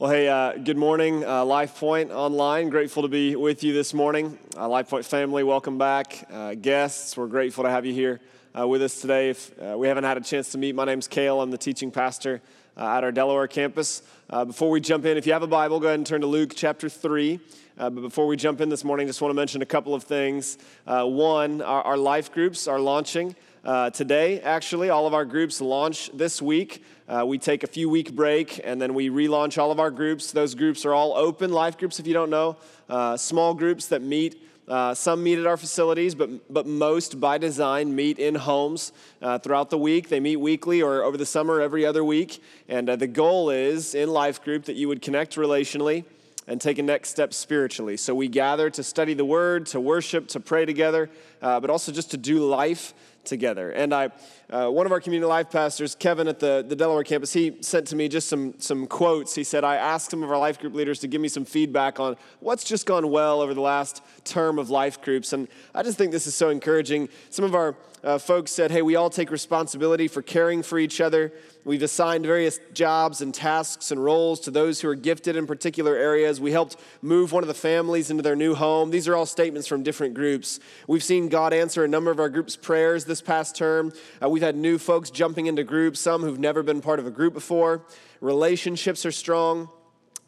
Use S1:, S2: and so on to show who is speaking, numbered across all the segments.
S1: Well, hey, uh, good morning, uh, Life Point Online. Grateful to be with you this morning. Uh, Life Point family, welcome back. Uh, guests, we're grateful to have you here uh, with us today. If uh, we haven't had a chance to meet, my name's Kale. I'm the teaching pastor at our Delaware campus. before we jump in, if you have a Bible, go ahead and turn to Luke chapter 3. but before we jump in this morning, just want to mention a couple of things. one, our, our life groups are launching. Uh, today, actually, all of our groups launch this week. Uh, we take a few week break and then we relaunch all of our groups. Those groups are all open life groups, if you don't know, uh, small groups that meet. Uh, some meet at our facilities, but, but most by design meet in homes uh, throughout the week. They meet weekly or over the summer every other week. And uh, the goal is in life group that you would connect relationally and take a next step spiritually. So we gather to study the word, to worship, to pray together, but also just to do life together. And I, uh, one of our community life pastors, Kevin at the, the Delaware campus, he sent to me just some, some quotes. He said, I asked some of our life group leaders to give me some feedback on what's just gone well over the last term of life groups. And I just think this is so encouraging. Some of our uh, folks said, hey, we all take responsibility for caring for each other. We've assigned various jobs and tasks and roles to those who are gifted in particular areas. We helped move one of the families into their new home. These are all statements from different groups. We've seen God answer a number of our group's prayers this past term. Uh, we've had new folks jumping into groups, some who've never been part of a group before. Relationships are strong.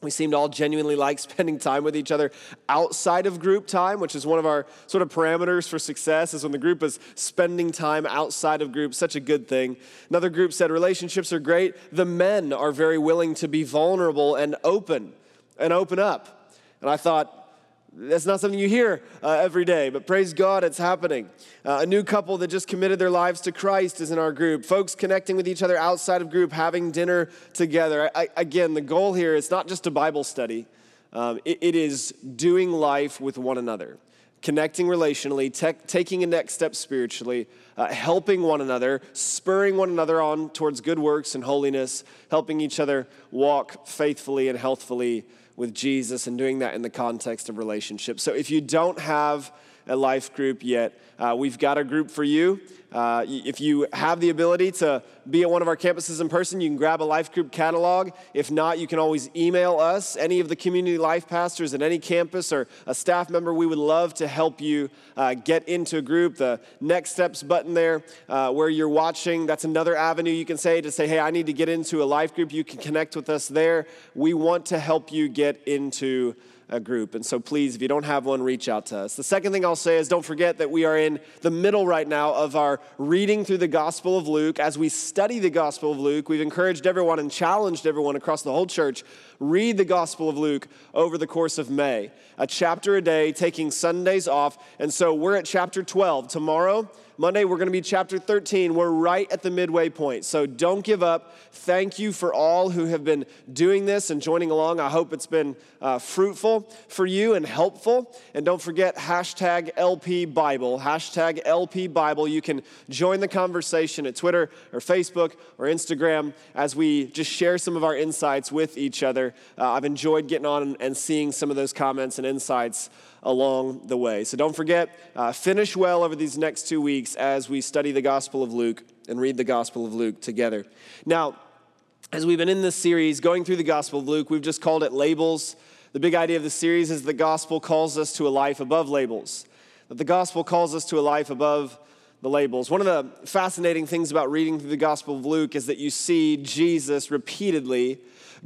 S1: We seem to all genuinely like spending time with each other outside of group time, which is one of our sort of parameters for success, is when the group is spending time outside of group. Such a good thing. Another group said relationships are great. The men are very willing to be vulnerable and open and open up. And I thought, that's not something you hear uh, every day, but praise God, it's happening. Uh, a new couple that just committed their lives to Christ is in our group. Folks connecting with each other outside of group, having dinner together. I, again, the goal here is not just a Bible study, um, it, it is doing life with one another, connecting relationally, taking a next step spiritually, uh, helping one another, spurring one another on towards good works and holiness, helping each other walk faithfully and healthfully with Jesus and doing that in the context of relationships. So if you don't have a life group yet, uh, we've got a group for you. Uh, if you have the ability to be at one of our campuses in person, you can grab a life group catalog. If not, you can always email us, any of the community life pastors at any campus or a staff member. We would love to help you uh, get into a group. The next steps button there, uh, where you're watching, that's another avenue you can say to say, hey, I need to get into a life group. You can connect with us there. We want to help you get into group. And so please, if you don't have one, reach out to us. The second thing I'll say is don't forget that we are in the middle right now of our reading through the Gospel of Luke. As we study the Gospel of Luke, we've encouraged everyone and challenged everyone across the whole church read the Gospel of Luke over the course of May, a chapter a day, taking Sundays off. And so we're at chapter 12. Tomorrow, Monday, we're going to be chapter 13. We're right at the midway point. So don't give up. Thank you for all who have been doing this and joining along. I hope it's been uh, fruitful for you and helpful. And don't forget hashtag LP Bible. Hashtag LP Bible. You can join the conversation at Twitter or Facebook or Instagram as we just share some of our insights with each other. Uh, I've enjoyed getting on and seeing some of those comments and insights along the way. So don't forget, uh, finish well over these next two weeks as we study the Gospel of Luke and read the Gospel of Luke together. Now, as we've been in this series going through the Gospel of Luke, we've just called it labels. The big idea of the series is the gospel calls us to a life above labels. That the gospel calls us to a life above the labels. One of the fascinating things about reading through the Gospel of Luke is that you see Jesus repeatedly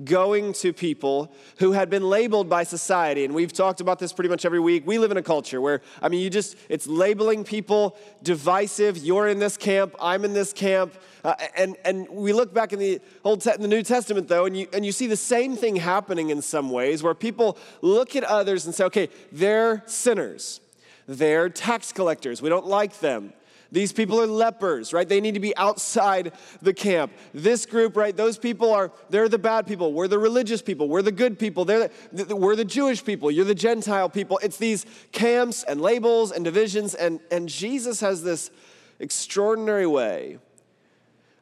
S1: going to people who had been labeled by society. And we've talked about this pretty much every week. We live in a culture where, I mean, you just, it's labeling people divisive. You're in this camp, I'm in this camp. Uh, and, and we look back in the Old Te- in the New Testament, though, and you, and you see the same thing happening in some ways where people look at others and say, okay, they're sinners. They're tax collectors. We don't like them. These people are lepers, right? They need to be outside the camp. This group, right? Those people are, they're the bad people. We're the religious people. We're the good people. They're the, we're the Jewish people. You're the Gentile people. It's these camps and labels and divisions. And, and Jesus has this extraordinary way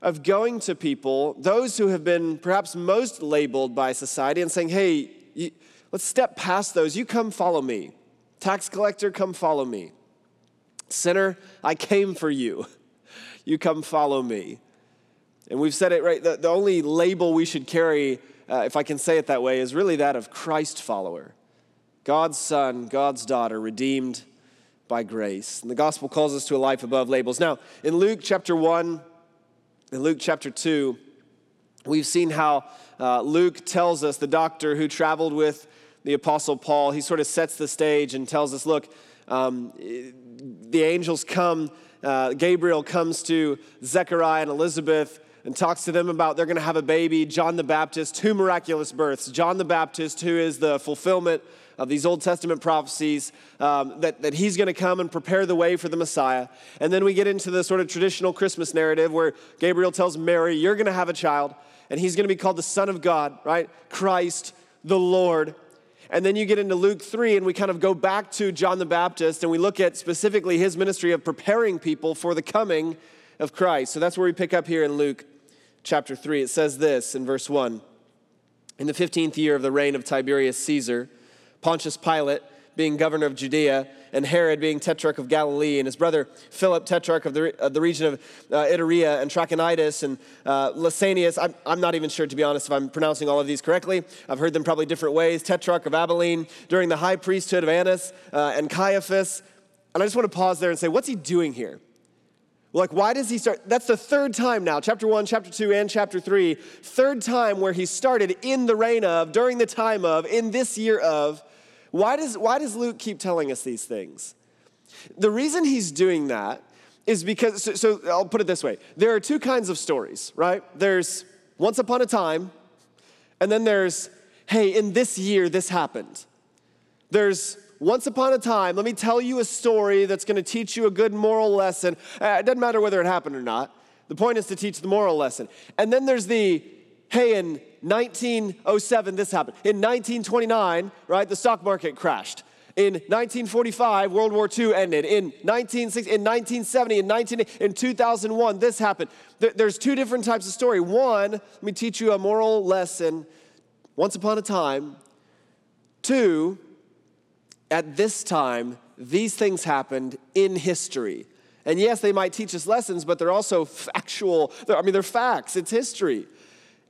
S1: of going to people, those who have been perhaps most labeled by society, and saying, hey, you, let's step past those. You come follow me. Tax collector, come follow me. Sinner, I came for you. You come follow me. And we've said it right. The, the only label we should carry uh, if I can say it that way, is really that of Christ follower. God's son, God's daughter, redeemed by grace. And the gospel calls us to a life above labels. Now, in Luke chapter 1, in Luke chapter 2, we've seen how uh, Luke tells us, the doctor who traveled with the apostle Paul, he sort of sets the stage and tells us, look, um, the angels come, uh, Gabriel comes to Zechariah and Elizabeth and talks to them about they're going to have a baby, John the Baptist, two miraculous births. John the Baptist, who is the fulfillment of these Old Testament prophecies, um, that, that he's going to come and prepare the way for the Messiah. And then we get into the sort of traditional Christmas narrative where Gabriel tells Mary, You're going to have a child, and he's going to be called the Son of God, right? Christ the Lord. And then you get into Luke 3, and we kind of go back to John the Baptist, and we look at specifically his ministry of preparing people for the coming of Christ. So that's where we pick up here in Luke chapter 3. It says this in verse 1 In the 15th year of the reign of Tiberius Caesar, Pontius Pilate being governor of Judea, and Herod being tetrarch of Galilee, and his brother Philip, tetrarch of the, of the region of uh, Iturea and Trachonitis, and uh, Lysanias. I'm, I'm not even sure, to be honest, if I'm pronouncing all of these correctly. I've heard them probably different ways. Tetrarch of Abilene, during the high priesthood of Annas uh, and Caiaphas. And I just want to pause there and say, what's he doing here? Like, why does he start? That's the third time now, chapter one, chapter two, and chapter three. Third time where he started in the reign of, during the time of, in this year of. Why does, why does Luke keep telling us these things? The reason he's doing that is because, so, so I'll put it this way there are two kinds of stories, right? There's once upon a time, and then there's, hey, in this year, this happened. There's once upon a time, let me tell you a story that's going to teach you a good moral lesson. Uh, it doesn't matter whether it happened or not. The point is to teach the moral lesson. And then there's the, hey, in 1907, this happened. In 1929, right, the stock market crashed. In 1945, World War II ended. In 1960, in 1970, in 19, in 2001, this happened. There's two different types of story. One, let me teach you a moral lesson. Once upon a time. Two, at this time, these things happened in history. And yes, they might teach us lessons, but they're also factual. They're, I mean, they're facts, it's history.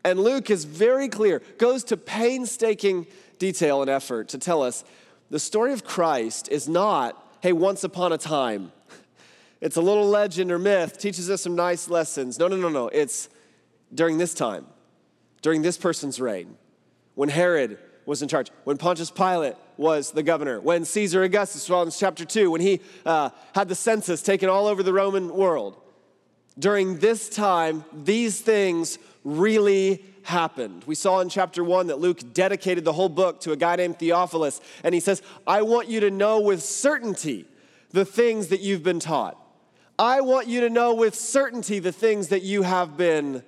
S1: And Luke is very clear, goes to painstaking detail and effort to tell us the story of Christ is not, hey, once upon a time. It's a little legend or myth, teaches us some nice lessons. No, no, no, no. It's during this time, during this person's reign, when Herod was in charge, when Pontius Pilate was the governor, when Caesar Augustus, well, in chapter 2, when he uh, had the census taken all over the Roman world. During this time, these things really happened. We saw in chapter 1 that Luke dedicated the whole book to a guy named Theophilus, and he says, I want you to know with certainty the things that you've been taught. I want you to know with certainty the things that you have been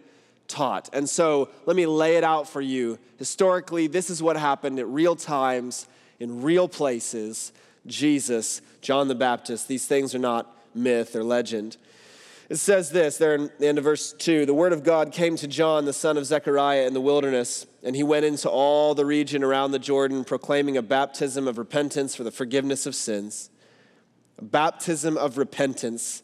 S1: taught. And so let me lay it out for you. Historically, this is what happened at real times, in real places. Jesus, John the Baptist, these things are not myth or legend. It says this there in the end of verse 2 The word of God came to John, the son of Zechariah, in the wilderness, and he went into all the region around the Jordan, proclaiming a baptism of repentance for the forgiveness of sins. A baptism of repentance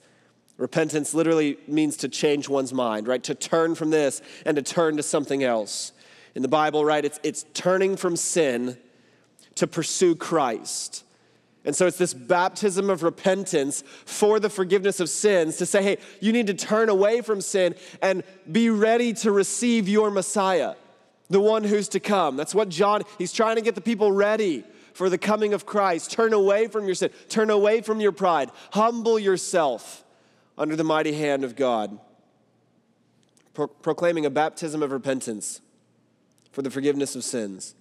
S1: Repentance literally means to change one's mind, right? To turn from this and to turn to something else. In the Bible, right, it's, it's turning from sin to pursue Christ. And so it's this baptism of repentance for the forgiveness of sins to say, hey, you need to turn away from sin and be ready to receive your Messiah, the one who's to come. That's what John, he's trying to get the people ready for the coming of Christ. Turn away from your sin, turn away from your pride, humble yourself under the mighty hand of God, pro- proclaiming a baptism of repentance for the forgiveness of sins.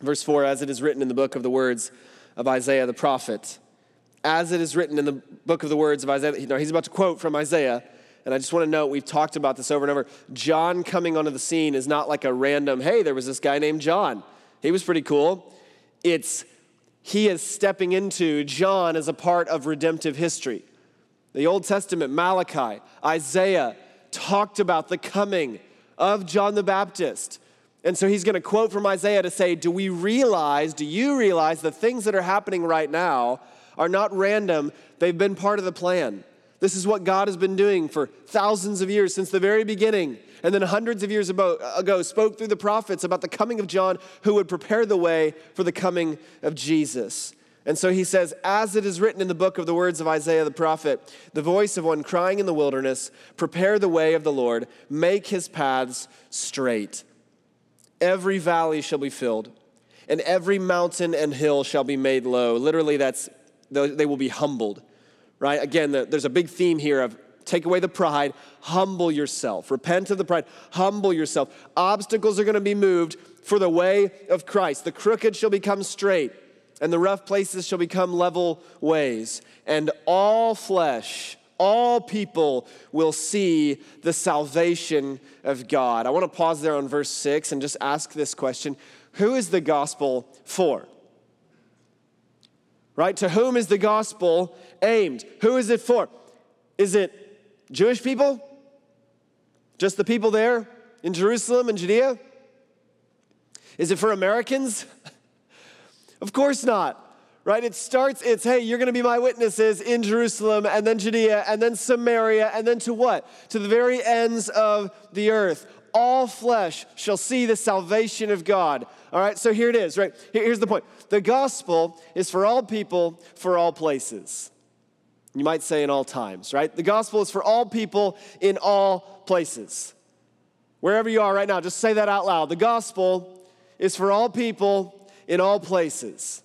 S1: Verse 4 As it is written in the book of the words of Isaiah the prophet, as it is written in the book of the words of Isaiah, now he's about to quote from Isaiah. And I just want to note, we've talked about this over and over. John coming onto the scene is not like a random, hey, there was this guy named John. He was pretty cool. It's he is stepping into John as a part of redemptive history. The Old Testament, Malachi, Isaiah talked about the coming of John the Baptist. And so he's going to quote from Isaiah to say, Do we realize, do you realize the things that are happening right now are not random? They've been part of the plan. This is what God has been doing for thousands of years since the very beginning. and then hundreds of years ago spoke through the prophets about the coming of John who would prepare the way for the coming of Jesus. And so he says, As it is written in the book of the words of Isaiah the prophet, the voice of one crying in the wilderness, prepare the way of the Lord, make his paths straight. Every valley shall be filled, and every mountain and hill shall be made low. Literally, that's they will be humbled, right? Again, there's a big theme here of take away the pride, humble yourself, repent of the pride, humble yourself. Obstacles are going to be moved for the way of Christ. The crooked shall become straight and the rough places shall become level ways, and all flesh, all people will see the salvation of God. I want to pause there on verse 6 and just ask this question Who is the gospel for? Right? To whom is the gospel aimed? Who is it for? Is it Jewish people? Just the people there in Jerusalem and Judea? Is it for Americans? Of course not. Right? It starts, it's, hey, you're going to be my witnesses in Jerusalem and then Judea and then Samaria and then to what? To the very ends of the earth. All flesh shall see the salvation of God. All right, so here it is, right? Here's the point the gospel is for all people, for all places. You might say in all times, right? The gospel is for all people in all places. Wherever you are right now, just say that out loud. The gospel is for all people in all places.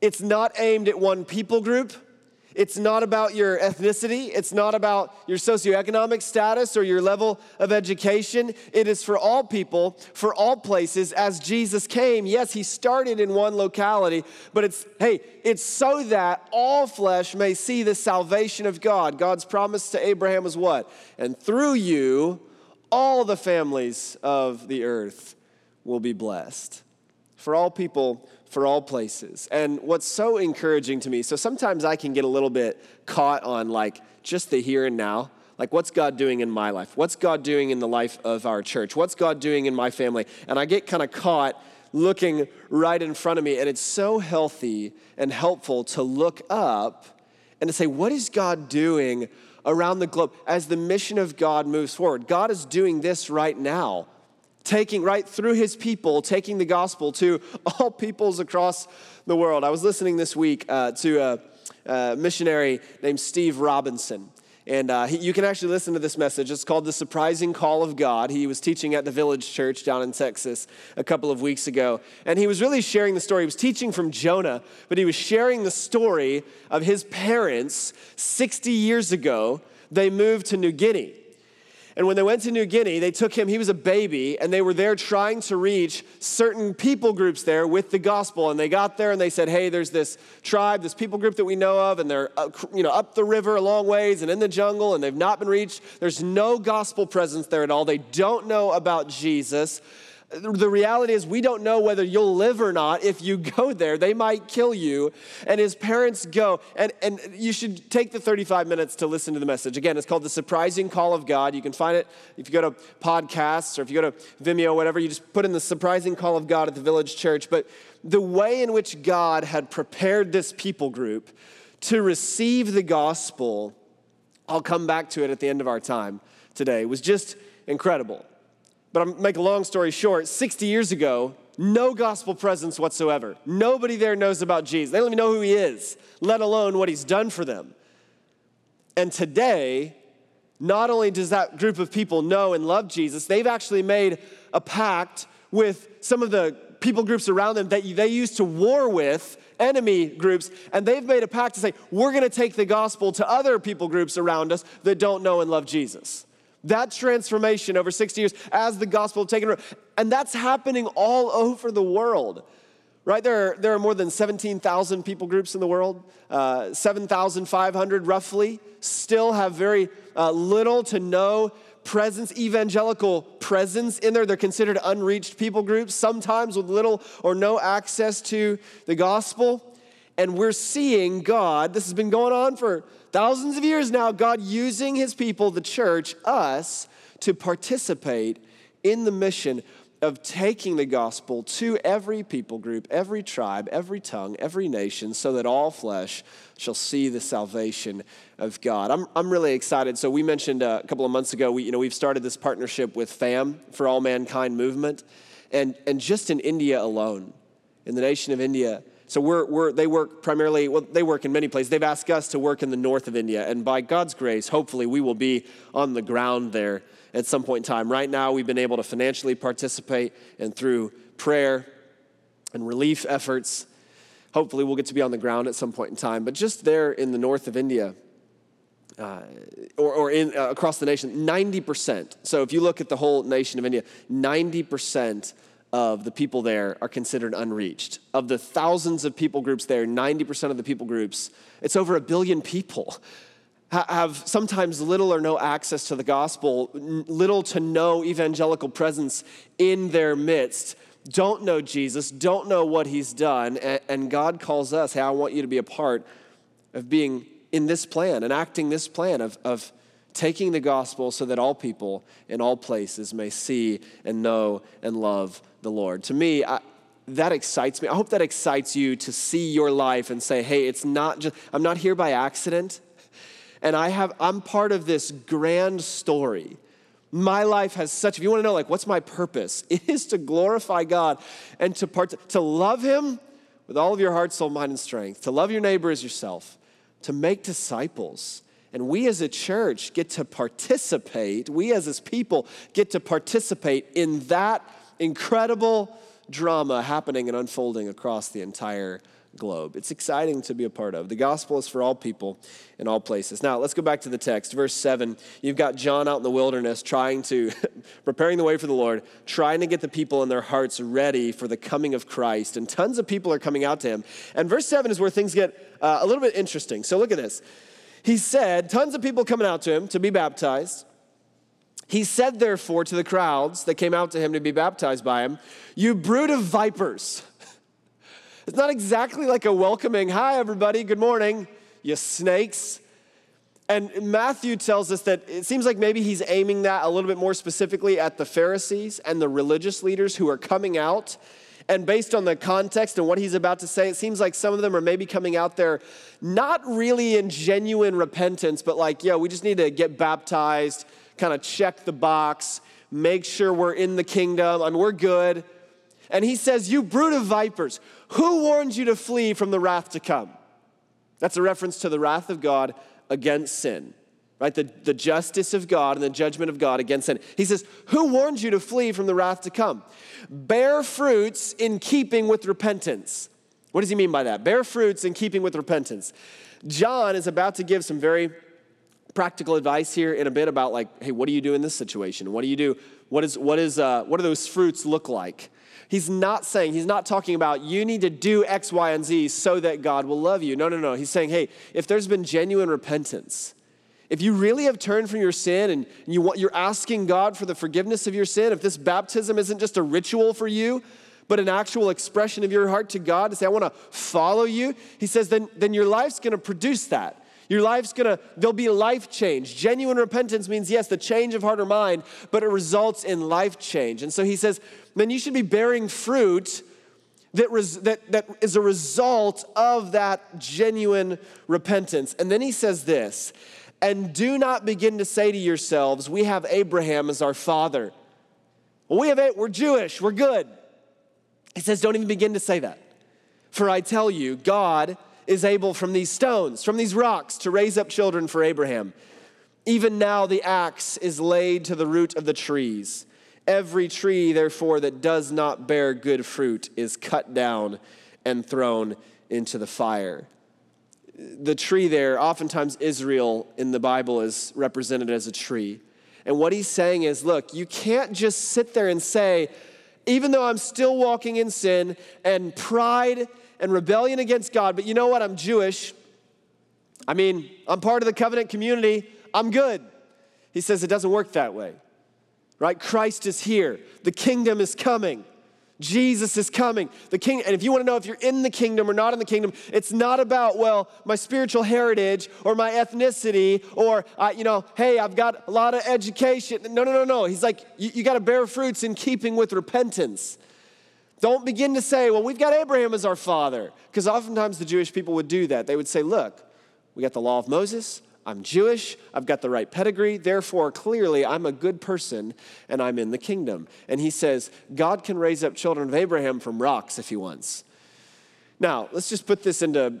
S1: It's not aimed at one people group. It's not about your ethnicity. It's not about your socioeconomic status or your level of education. It is for all people, for all places. As Jesus came, yes, he started in one locality, but it's, hey, it's so that all flesh may see the salvation of God. God's promise to Abraham was what? And through you, all the families of the earth will be blessed for all people, for all places. And what's so encouraging to me, so sometimes I can get a little bit caught on like just the here and now. Like, what's God doing in my life? What's God doing in the life of our church? What's God doing in my family? And I get kind of caught looking right in front of me. And it's so healthy and helpful to look up and to say, what is God doing around the globe as the mission of God moves forward? God is doing this right now taking right through his people, taking the gospel to all peoples across the world. I was listening this week uh, to a, a, missionary named Steve Robinson. And uh, he, you can actually listen to this message. It's called The Surprising Call of God. He was teaching at the Village Church down in Texas a couple of weeks ago. And he was really sharing the story. He was teaching from Jonah, but he was sharing the story of his parents 60 years ago. They moved to New Guinea. And when they went to New Guinea, they took him, he was a baby, and they were there trying to reach certain people groups there with the gospel. And they got there and they said, Hey, there's this tribe, this people group that we know of, and they're uh, you know, up the river a long ways and in the jungle, and they've not been reached. There's no gospel presence there at all. They don't know about Jesus the reality is we don't know whether you'll live or not. If you go there they might kill you. And his parents go and, and you should take the 35 minutes to listen to the message. Again it's called the surprising call of god. You can find it if you go to podcasts or if you go to vimeo whatever you just put in the surprising call of god at the village church. But the way in which god had prepared this people group to receive the gospel i'll come back to it at the end of our time today was just incredible but I'm make a long story short, 60 years ago, no gospel presence whatsoever. Nobody there knows about Jesus. They don't even know who he is, let alone what he's done for them. And today, not only does that group of people know and love Jesus, they've actually made a pact with some of the people groups around them that they used to war with, enemy groups, and they've made a pact to say, we're gonna take the gospel to other people groups around us that don't know and love Jesus. That transformation over 60 years as the gospel taken root. And that's happening all over the world. Right? There are, there are more than 17,000 people groups in the world. Uh, 7,500 roughly still have very uh, little to no presence, evangelical presence in there. They're considered unreached people groups, sometimes with little or no access to the gospel. And we're seeing God, this has been going on for thousands of years now, God using his people, the church, us, to participate in the mission of taking the gospel to every people group, every tribe, every tongue, every nation, so that all flesh shall see the salvation of God. I'm, I'm really excited. So, we mentioned a couple of months ago, we, you know, we've started this partnership with FAM for All Mankind movement. And, and just in India alone, in the nation of India, so we're, we're, they work primarily, well, they work in many places. They've asked us to work in the north of India. And by God's grace, hopefully, we will be on the ground there at some point in time. Right now, we've been able to financially participate and through prayer and relief efforts. Hopefully, we'll get to be on the ground at some point in time. But just there in the north of India, uh, or, or in, uh, across the nation, 90%. So if you look at the whole nation of India, 90% of the people there are considered unreached. Of the thousands of people groups there, 90% of the people groups, it's over a billion people have sometimes little or no access to the gospel, little to no evangelical presence in their midst, don't know Jesus, don't know what he's done, and God calls us, hey, I want you to be a part of being in this plan and acting this plan of, of taking the gospel so that all people in all places may see and know and love the Lord. To me, I, that excites me. I hope that excites you to see your life and say, hey, it's not just, I'm not here by accident and I have, I'm part of this grand story. My life has such, if you want to know, like, what's my purpose? It is to glorify God and to part, to love Him with all of your heart, soul, mind, and strength, to love your neighbor as yourself, to make disciples. And we as a church get to participate, we as His people get to participate in that incredible drama happening and unfolding across the entire globe. It's exciting to be a part of. The gospel is for all people in all places. Now, let's go back to the text. Verse 7. You've got John out in the wilderness trying to, preparing the way for the Lord, trying to get the people in their hearts ready for the coming of Christ. And tons of people are coming out to him. And verse 7 is where things get uh, a little bit interesting. So look at this. He said, tons of people coming out to him to be baptized. He said, therefore, to the crowds that came out to him to be baptized by him, You brood of vipers. It's not exactly like a welcoming, hi, everybody, good morning, you snakes. And Matthew tells us that it seems like maybe he's aiming that a little bit more specifically at the Pharisees and the religious leaders who are coming out. And based on the context and what he's about to say, it seems like some of them are maybe coming out there not really in genuine repentance, but like, yeah, we just need to get baptized, kind of check the box, make sure we're in the kingdom, mean, we're good. And he says, You brood of vipers, who warned you to flee from the wrath to come? That's a reference to the wrath of God against sin, right? The, the justice of God and the judgment of God against sin. He says, Who warned you to flee from the wrath to come? Bear fruits in keeping with repentance. What does he mean by that? Bear fruits in keeping with repentance. John is about to give some very practical advice here in a bit about like, hey, what do you do in this situation? What do you do? What is what is uh, what do those fruits look like? He's not saying, he's not talking about you need to do X, Y, and Z so that God will love you. No, no, no. He's saying, hey, if there's been genuine repentance, if you really have turned from your sin and you want, you're asking God for the forgiveness of your sin, if this baptism isn't just a ritual for you, but an actual expression of your heart to God to say, I want to follow you, he says, then, then your life's going to produce that. Your life's gonna, there'll be life change. Genuine repentance means, yes, the change of heart or mind, but it results in life change. And so he says, then you should be bearing fruit that, res, that, that is a result of that genuine repentance. And then he says this, and do not begin to say to yourselves, we have Abraham as our father. We have, it, we're Jewish, we're good. He says, don't even begin to say that. For I tell you, God is able from these stones, from these rocks, to raise up children for Abraham. Even now the axe is laid to the root of the trees. Every tree, therefore, that does not bear good fruit is cut down and thrown into the fire. The tree there, oftentimes Israel in the Bible is represented as a tree. And what he's saying is look, you can't just sit there and say, even though I'm still walking in sin and pride and rebellion against God, but you know what? I'm Jewish. I mean, I'm part of the covenant community. I'm good. He says it doesn't work that way, right? Christ is here, the kingdom is coming. Jesus is coming. The king, and if you want to know if you're in the kingdom or not in the kingdom, it's not about, well, my spiritual heritage or my ethnicity or, uh, you know, hey, I've got a lot of education. No, no, no, no. He's like, you, you got to bear fruits in keeping with repentance. Don't begin to say, well, we've got Abraham as our father. Because oftentimes the Jewish people would do that. They would say, look, we got the law of Moses, I'm Jewish, I've got the right pedigree, therefore, clearly, I'm a good person and I'm in the kingdom. And he says, God can raise up children of Abraham from rocks if he wants. Now, let's just put this into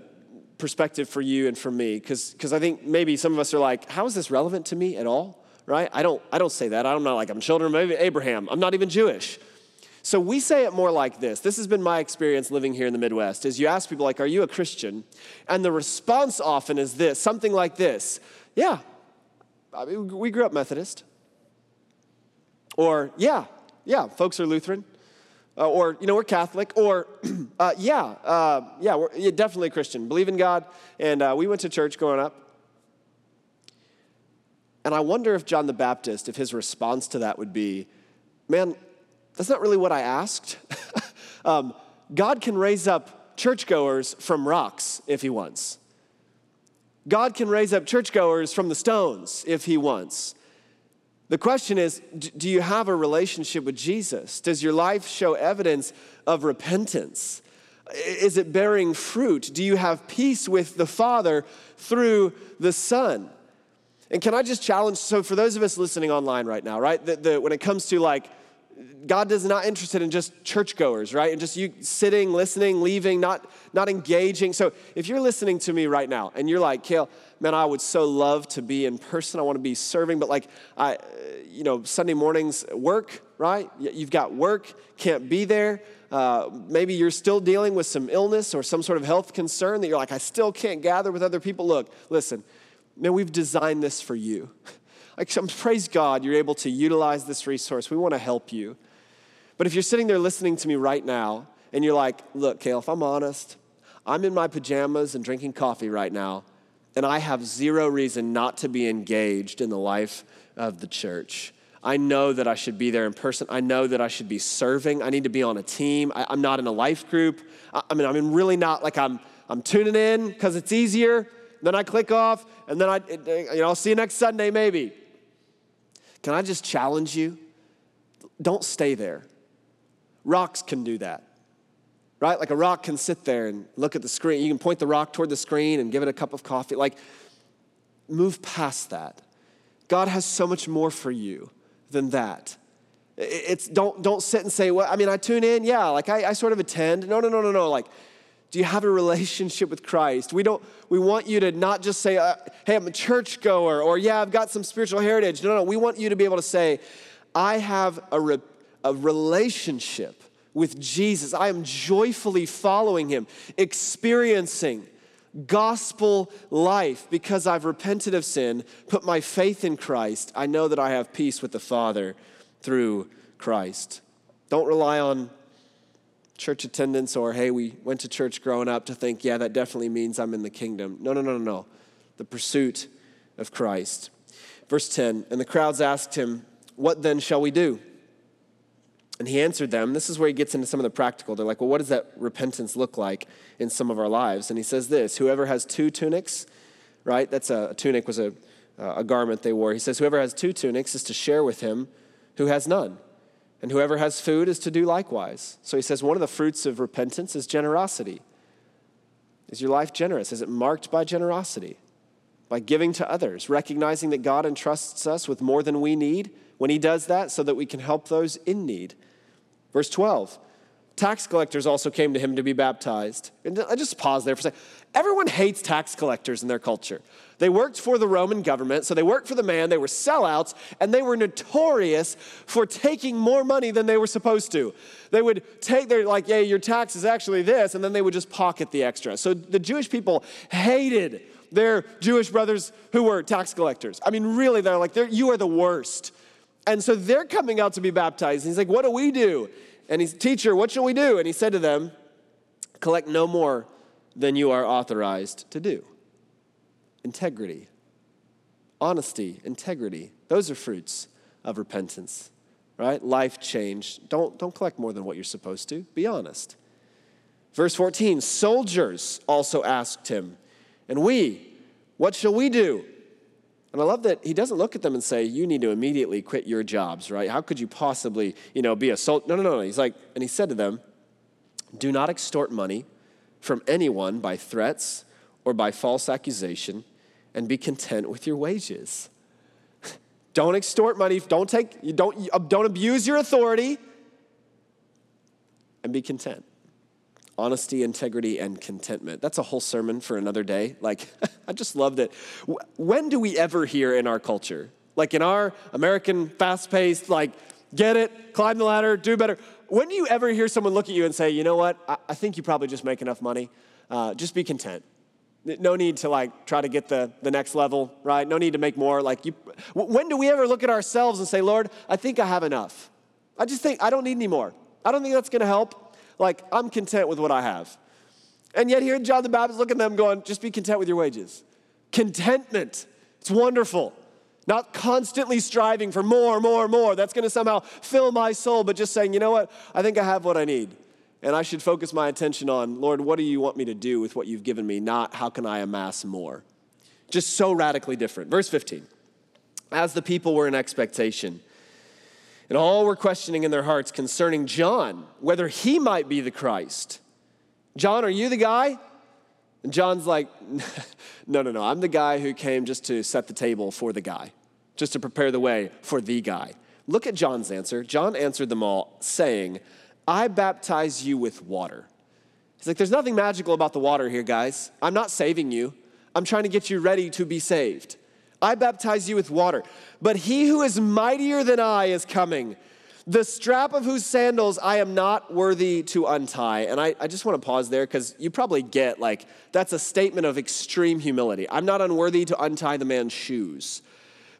S1: perspective for you and for me, because I think maybe some of us are like, how is this relevant to me at all? Right? I don't, I don't say that. I'm not like, I'm children of Abraham. I'm not even Jewish. So we say it more like this. This has been my experience living here in the Midwest. Is you ask people like, "Are you a Christian?" And the response often is this, something like this: "Yeah, I mean, we grew up Methodist." Or, "Yeah, yeah, folks are Lutheran." Uh, or, you know, we're Catholic. Or, uh, "Yeah, uh, yeah, we're yeah, definitely Christian. Believe in God." And uh, we went to church growing up. And I wonder if John the Baptist, if his response to that would be, "Man, that's not really what I asked. um, God can raise up churchgoers from rocks if He wants. God can raise up churchgoers from the stones if He wants. The question is do you have a relationship with Jesus? Does your life show evidence of repentance? Is it bearing fruit? Do you have peace with the Father through the Son? And can I just challenge? So, for those of us listening online right now, right, the, the, when it comes to like God is not interested in just churchgoers, right? And just you sitting, listening, leaving, not, not engaging. So if you're listening to me right now and you're like, Kale, man, I would so love to be in person. I want to be serving, but like, I, you know, Sunday mornings work, right? You've got work, can't be there. Uh, maybe you're still dealing with some illness or some sort of health concern that you're like, I still can't gather with other people. Look, listen, man, we've designed this for you. Like, praise God, you're able to utilize this resource. We want to help you. But if you're sitting there listening to me right now and you're like, look, Kale, if I'm honest, I'm in my pajamas and drinking coffee right now, and I have zero reason not to be engaged in the life of the church. I know that I should be there in person. I know that I should be serving. I need to be on a team. I, am not in a life group. I, I mean, I'm really not like I'm, I'm tuning in because it's easier. Then I click off, and then I, you know, I'll see you next Sunday maybe. Can I just challenge you? Don't stay there. Rocks can do that, right? Like a rock can sit there and look at the screen. You can point the rock toward the screen and give it a cup of coffee. Like, move past that. God has so much more for you than that. It's don't don't sit and say, well, I mean, I tune in, yeah, like I, I sort of attend. No, no, no, no, no. Like, do you have a relationship with Christ? We don't. We want you to not just say, uh, "Hey, I'm a churchgoer," or "Yeah, I've got some spiritual heritage." No, no. We want you to be able to say, "I have a, re- a relationship with Jesus. I am joyfully following Him, experiencing." gospel life because I've repented of sin, put my faith in Christ. I know that I have peace with the Father through Christ. Don't rely on church attendance or, hey, we went to church growing up to think, yeah, that definitely means I'm in the kingdom. No, no, no, no, no. The pursuit of Christ. Verse 10 And the crowds asked him, What then shall we do? And he answered them. This is where he gets into some of the practical. They're like, Well, what does that repentance look like in some of our lives? And he says this Whoever has two tunics, right? That's a, a tunic was a, a garment they wore. He says, Whoever has two tunics is to share with him who has none. And whoever has food is to do likewise. So he says one of the fruits of repentance is generosity. Is your life generous? Is it marked by generosity? By giving to others, recognizing that God entrusts us with more than we need when he does that so that we can help those in need. Verse 12 Tax collectors also came to him to be baptized. And I just pause there for a second. Everyone hates tax collectors in their culture. They worked for the Roman government, so they worked for the man, they were sellouts, and they were notorious for taking more money than they were supposed to. They would take their, like, yeah, your tax is actually this, and then they would just pocket the extra. So the Jewish people hated their Jewish brothers who were tax collectors. I mean, really, they're like, they're, you are the worst. And so they're coming out to be baptized. And he's like, what do we do? And he's, teacher, what shall we do? And he said to them, collect no more than you are authorized to do. Integrity, honesty, integrity. Those are fruits of repentance. right? Life change. Don't, don't collect more than what you're supposed to. Be honest. Verse 14 soldiers also asked him, and we, what shall we do? And I love that he doesn't look at them and say, You need to immediately quit your jobs, right? How could you possibly, you know, be a soldier? No, no, no. no. He's like, and he said to them, Do not extort money from anyone by threats or by false accusation, and be content with your wages. don't extort money, don't take, don't, don't abuse your authority, and be content honesty, integrity, and contentment. That's a whole sermon for another day. Like, I just love that. When do we ever hear in our culture, like in our American fast paced, like, get it, climb the ladder, do better? When do you ever hear someone look at you and say, you know what, I, I think you probably just make enough money? Uh, just be content. No need to like try to get the, the next level, right? No need to make more. Like you, when do we ever look at ourselves and say, Lord, I think I have enough. I just think I don't need any more. I don't think that's to help. Like, I'm content with what I have. And yet, here John the Baptist look at them going, just be content with your wages. Contentment. It's wonderful. Not constantly striving for more, more, more. That's going to somehow fill my soul, but just saying, you know what? I think I have what I need. And I should focus my attention on, Lord, what do you want me to do with what you've given me? Not how can I amass more? Just so radically different. Verse 15. As the people were in expectation, and all were questioning in their hearts concerning John, whether he might be the Christ. John, are you the guy? And John's like, no, no, no. I'm the guy who came just to set the table for the guy, just to prepare the way for the guy. Look at John's answer. John answered them all, saying, I baptize you with water. He's like, there's nothing magical about the water here, guys. I'm not saving you, I'm trying to get you ready to be saved. I baptize you with water, but he who is mightier than I is coming, the strap of whose sandals I am not worthy to untie. And I, I just want to pause there because you probably get like, that's a statement of extreme humility. I'm not unworthy to untie the man's shoes.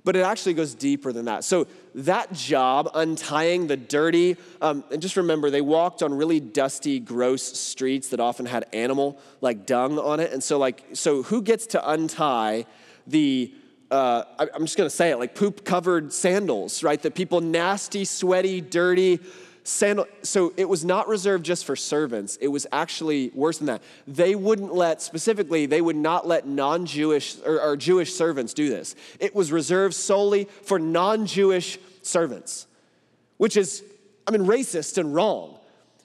S1: But it actually goes deeper than that. So, that job, untying the dirty, um, and just remember, they walked on really dusty, gross streets that often had animal like dung on it. And so, like, so who gets to untie the uh, I'm just to say it, like poop covered sandals, right? That people, nasty, sweaty, dirty sandal. So it was not reserved just for servants. It was actually worse than that. They wouldn't let, specifically, they would not let non Jewish or, or Jewish servants do this. It was reserved solely for non Jewish servants, which is, I mean, racist and wrong.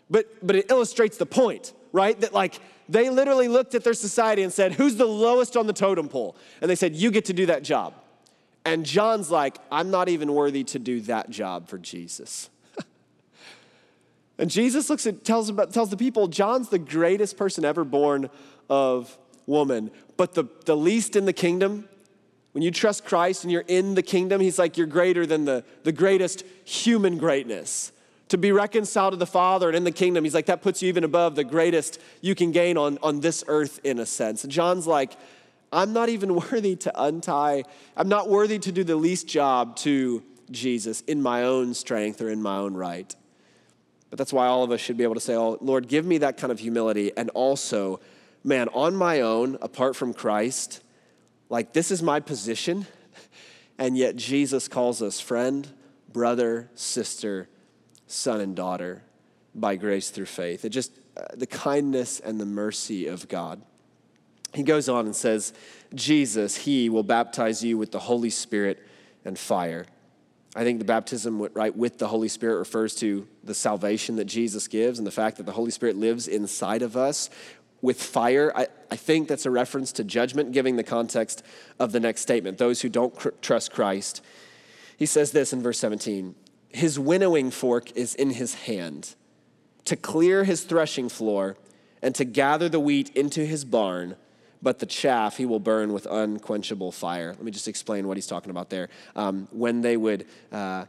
S1: But, but it illustrates the point, right? That like they literally looked at their society and said, Who's the lowest on the totem pole? And they said, You get to do that job. And John's like, I'm not even worthy to do that job for Jesus. and Jesus looks at, tells, about, tells the people, John's the greatest person ever born of woman, but the, the least in the kingdom. When you trust Christ and you're in the kingdom, he's like, You're greater than the, the greatest human greatness to be reconciled to the Father and in the kingdom. He's like, that puts you even above the greatest you can gain on, on this earth, in a sense. And John's like, I'm not even worthy to untie, I'm not worthy to do the least job to Jesus in my own strength or in my own right. But that's why all of us should be able to say, Oh, Lord, give me that kind of humility. And also, man, on my own, apart from Christ, like this is my position. And yet Jesus calls us friend, brother, sister, son and daughter by grace through faith. It just, uh, the kindness and the mercy of God. He goes on and says, Jesus, He will baptize you with the Holy Spirit and fire. I think the baptism right with the Holy Spirit refers to the salvation that Jesus gives and the fact that the Holy Spirit lives inside of us with fire. I, I think that's a reference to judgment, giving the context of the next statement those who don't cr- trust Christ. He says this in verse 17 his winnowing fork is in his hand to clear his threshing floor and to gather the wheat into his barn, but the chaff he will burn with unquenchable fire. Let me just explain what he's talking about there. Um, when they would uh,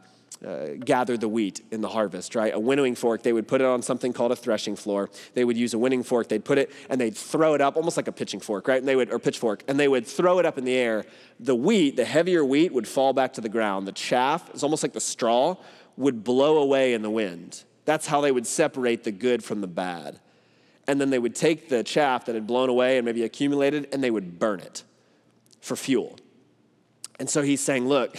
S1: uh, gather the wheat in the harvest, right? A winnowing fork, they would put it on something called a threshing floor. They would use a winnowing fork, they'd put it and they'd throw it up, almost like a pitching fork, right? And they would, or pitchfork, and they would throw it up in the air. The wheat, the heavier wheat, would fall back to the ground. The chaff it's almost like the straw would blow away in the wind. That's how they would separate the good from the bad. And then they would take the chaff that had blown away and maybe accumulated and they would burn it for fuel. And so he's saying, look,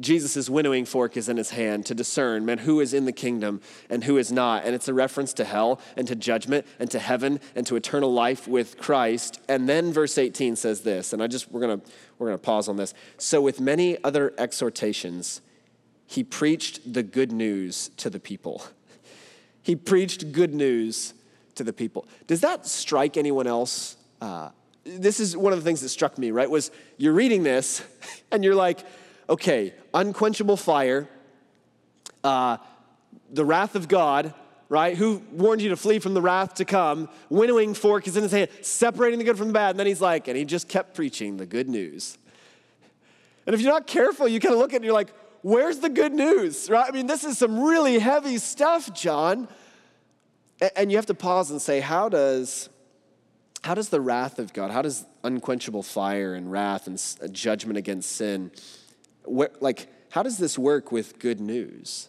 S1: Jesus' winnowing fork is in his hand to discern, man, who is in the kingdom and who is not. And it's a reference to hell and to judgment and to heaven and to eternal life with Christ. And then verse 18 says this, and I just, we're going to, we're going to pause on this. So with many other exhortations, he preached the good news to the people. He preached good news to the people. Does that strike anyone else? Uh, this is one of the things that struck me, right? Was you're reading this and you're like, okay, unquenchable fire, uh, the wrath of God, right? Who warned you to flee from the wrath to come? Winnowing fork is in his hand, separating the good from the bad. And then he's like, and he just kept preaching the good news. And if you're not careful, you kind of look at it and you're like, where's the good news, right? I mean, this is some really heavy stuff, John. And you have to pause and say, how does, how does the wrath of God, how does unquenchable fire and wrath and judgment against sin, where, like, how does this work with good news?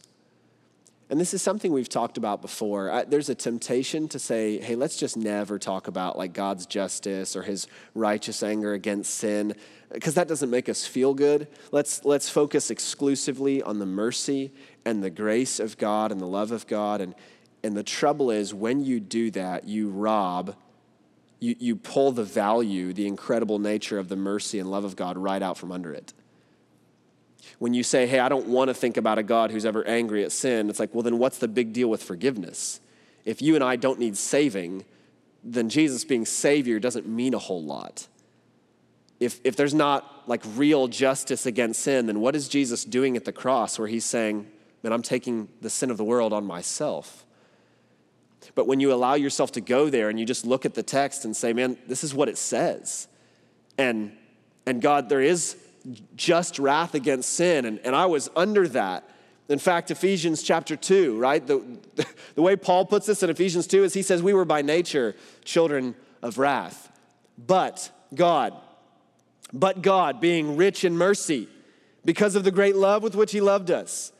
S1: And this is something we've talked about before. I, there's a temptation to say, hey, let's just never talk about like God's justice or his righteous anger against sin, because that doesn't make us feel good. Let's, let's focus exclusively on the mercy and the grace of God and the love of God. And, and the trouble is, when you do that, you rob, you, you pull the value, the incredible nature of the mercy and love of God right out from under it when you say, hey, I don't want to think about a God who's ever angry at sin, it's like, well, then what's the big deal with forgiveness? If you and I don't need saving, then Jesus being Savior doesn't mean a whole lot. If, if there's not like real justice against sin, then what is Jesus doing at the cross where he's saying, man, I'm taking the sin of the world on myself? But when you allow yourself to go there and you just look at the text and say, man, this is what it says. And, and God, there is just wrath against sin, and, and I was under that. In fact, Ephesians chapter 2, right? The, the way Paul puts this in Ephesians 2 is he says, We were by nature children of wrath. But God, but God, being rich in mercy, because of the great love with which he loved us,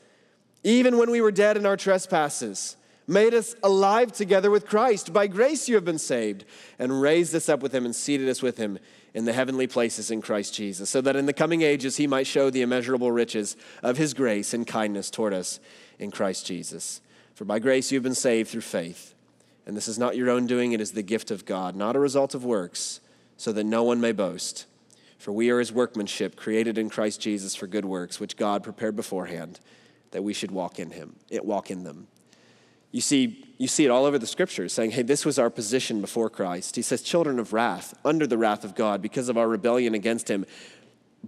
S1: even when we were dead in our trespasses, made us alive together with Christ. By grace you have been saved, and raised us up with him and seated us with him in the heavenly places in Christ Jesus, so that in the coming ages he might show the immeasurable riches of his grace and kindness toward us in Christ Jesus. For by grace you have been saved through faith. And this is not your own doing, it is the gift of God, not a result of works, so that no one may boast. For we are his workmanship, created in Christ Jesus for good works, which God prepared beforehand that we should walk in him, it walk in them. You see, you see it all over the scriptures saying, hey, this was our position before Christ. He says, children of wrath, under the wrath of God because of our rebellion against him.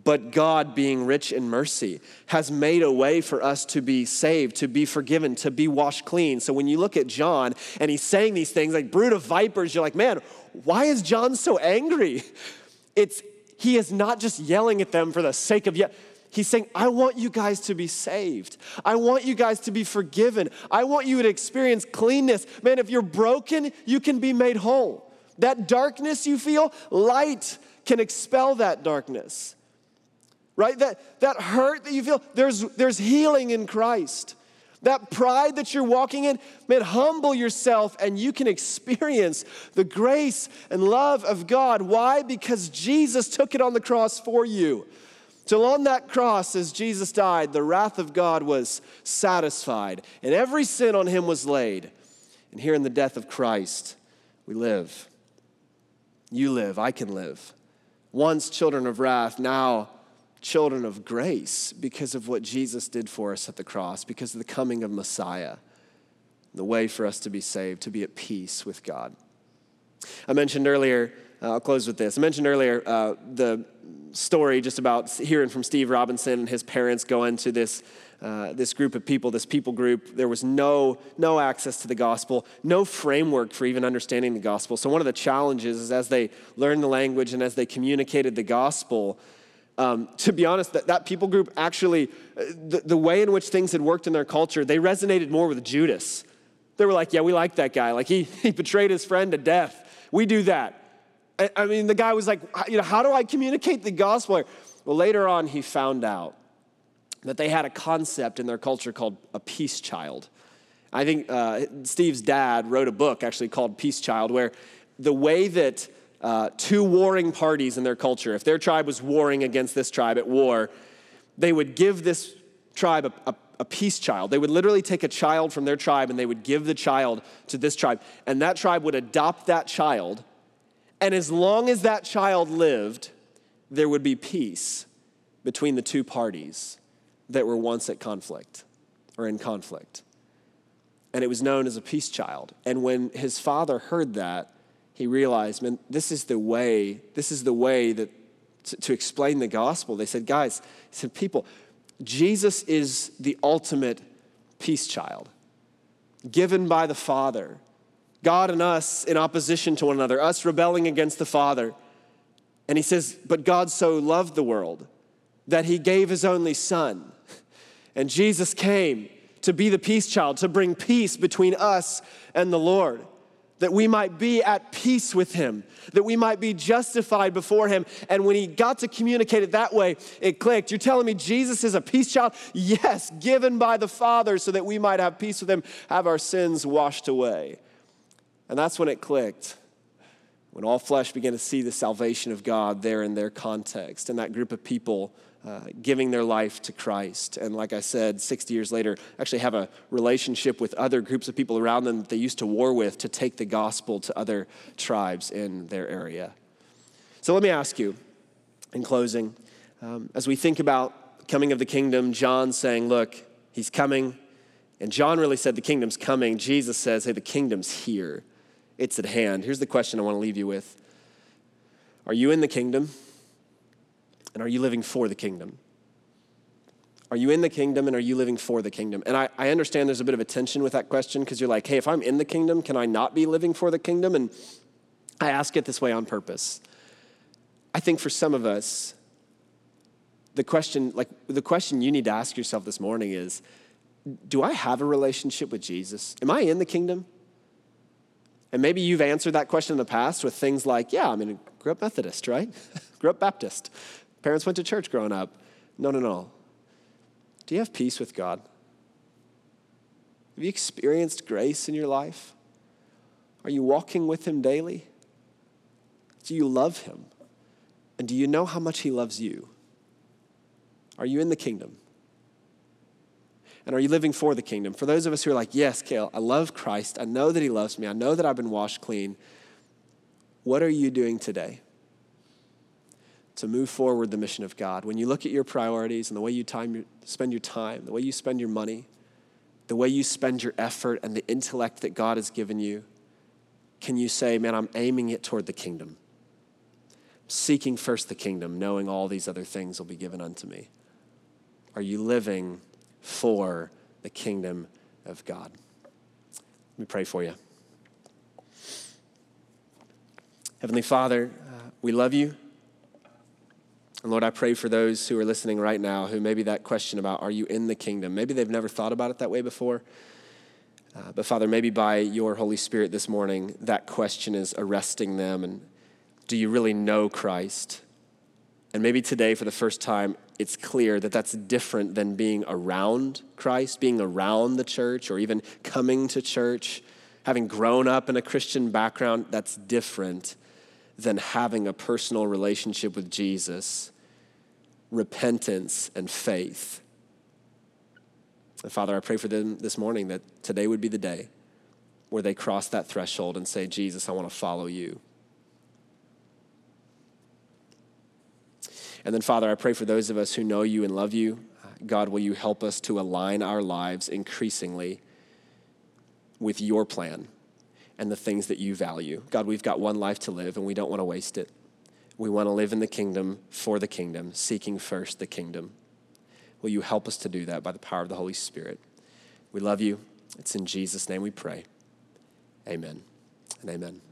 S1: But God, being rich in mercy, has made a way for us to be saved, to be forgiven, to be washed clean. So when you look at John and he's saying these things like brood of vipers, you're like, man, why is John so angry? It's he is not just yelling at them for the sake of yet. He's saying, I want you guys to be saved. I want you guys to be forgiven. I want you to experience cleanness. Man, if you're broken, you can be made whole. That darkness you feel, light can expel that darkness. Right? That, that hurt that you feel, there's, there's healing in Christ. That pride that you're walking in, man, humble yourself and you can experience the grace and love of God. Why? Because Jesus took it on the cross for you. Till on that cross, as Jesus died, the wrath of God was satisfied, and every sin on him was laid. And here in the death of Christ, we live. You live, I can live. Once children of wrath, now children of grace because of what Jesus did for us at the cross, because of the coming of Messiah, the way for us to be saved, to be at peace with God. I mentioned earlier, uh, I'll close with this. I mentioned earlier uh, the story just about hearing from Steve Richardson and his parents going to this, uh, this group of people, this people group. There was no, no access to the gospel, no framework for even understanding the gospel. So, one of the challenges is as they learned the language and as they communicated the gospel, um, to be honest, that, that people group actually, uh, the, the way in which things had worked in their culture, they resonated more with Judas. They were like, yeah, we like that guy. Like, he, he betrayed his friend to death. We do that. I mean, the guy was like, you know, how do I communicate the gospel? Well, later on, he found out that they had a concept in their culture called a peace child. I think uh, Steve's dad wrote a book actually called Peace Child, where the way that uh, two warring parties in their culture, if their tribe was warring against this tribe at war, they would give this tribe a, a, a, peace child. They would literally take a child from their tribe and they would give the child to this tribe. And that tribe would adopt that child. And as long as that child lived, there would be peace between the two parties that were once at conflict or in conflict. And it was known as a peace child. And when his father heard that, he realized, man, this is the way, this is the way that to, to explain the gospel. They said, guys, he said, people, Jesus is the ultimate peace child, given by the Father. God and us in opposition to one another, us rebelling against the Father. And he says, But God so loved the world that he gave his only Son. And Jesus came to be the peace child, to bring peace between us and the Lord that we might be at peace with him, that we might be justified before him. And when he got to communicate it that way, it clicked. You're telling me Jesus is a peace child? Yes, given by the Father so that we might have peace with him, have our sins washed away. And that's when it clicked. When all flesh began to see the salvation of God there in their context, and that group of people uh, giving their life to Christ. And like I said, 60 years later, actually have a relationship with other groups of people around them that they used to war with to take the gospel to other tribes in their area. So let me ask you, in closing, um, as we think about coming of the kingdom, John saying, look, he's coming. And John really said the kingdom's coming. Jesus says, hey, the kingdom's here. It's at hand. Here's the question I want to leave you with Are you in the kingdom? And are you living for the kingdom? Are you in the kingdom and are you living for the kingdom? And I, I understand there's a bit of a tension with that question because you're like, hey, if I'm in the kingdom, can I not be living for the kingdom? And I ask it this way on purpose. I think for some of us, the question, like the question you need to ask yourself this morning is, do I have a relationship with Jesus? Am I in the kingdom? And maybe you've answered that question in the past with things like, yeah, I mean, grew up Methodist, right? grew up Baptist. Parents went to church growing up. No, no, no. Do you have peace with God? Have you experienced grace in your life? Are you walking with Him daily? Do you love Him? And do you know how much He loves you? Are you in the kingdom? And are you living for the kingdom? For those of us who are like, yes, Kale, I love Christ. I know that He loves me. I know that I've been washed clean. What are you doing today? to move forward the mission of God. When you look at your priorities and the way you time, spend your time, the way you spend your money, the way you spend your effort and the intellect that God has given you, can you say, man, I'm aiming it toward the kingdom? Seeking first the kingdom, knowing all these other things will be given unto me. Are you living for the kingdom of God? Let me pray for you. Heavenly Father, uh, we love you. And Lord, I pray for those who are listening right now who maybe that question about are you in the kingdom, maybe they've never thought about it that way before. Uh, but Father, maybe by your Holy Spirit this morning, that question is arresting them. And do you really know Christ? And maybe today, for the first time, it's clear that that's different than being around Christ, being around the church, or even coming to church, having grown up in a Christian background. That's different than having a personal relationship with Jesus repentance and faith. And Father, I pray for them this morning that today would be the day where they cross that threshold and say, Jesus, I want to follow you. And then, Father, I pray for those of us who know you and love you. God, will you help us to align our lives increasingly with your plan and the things that you value? God, we've got one life to live and we don't want to waste it. We want to live in the kingdom for the kingdom, seeking first the kingdom. Will you help us to do that by the power of the Holy Spirit? We love you. It's in Jesus' name we pray. Amen and amen.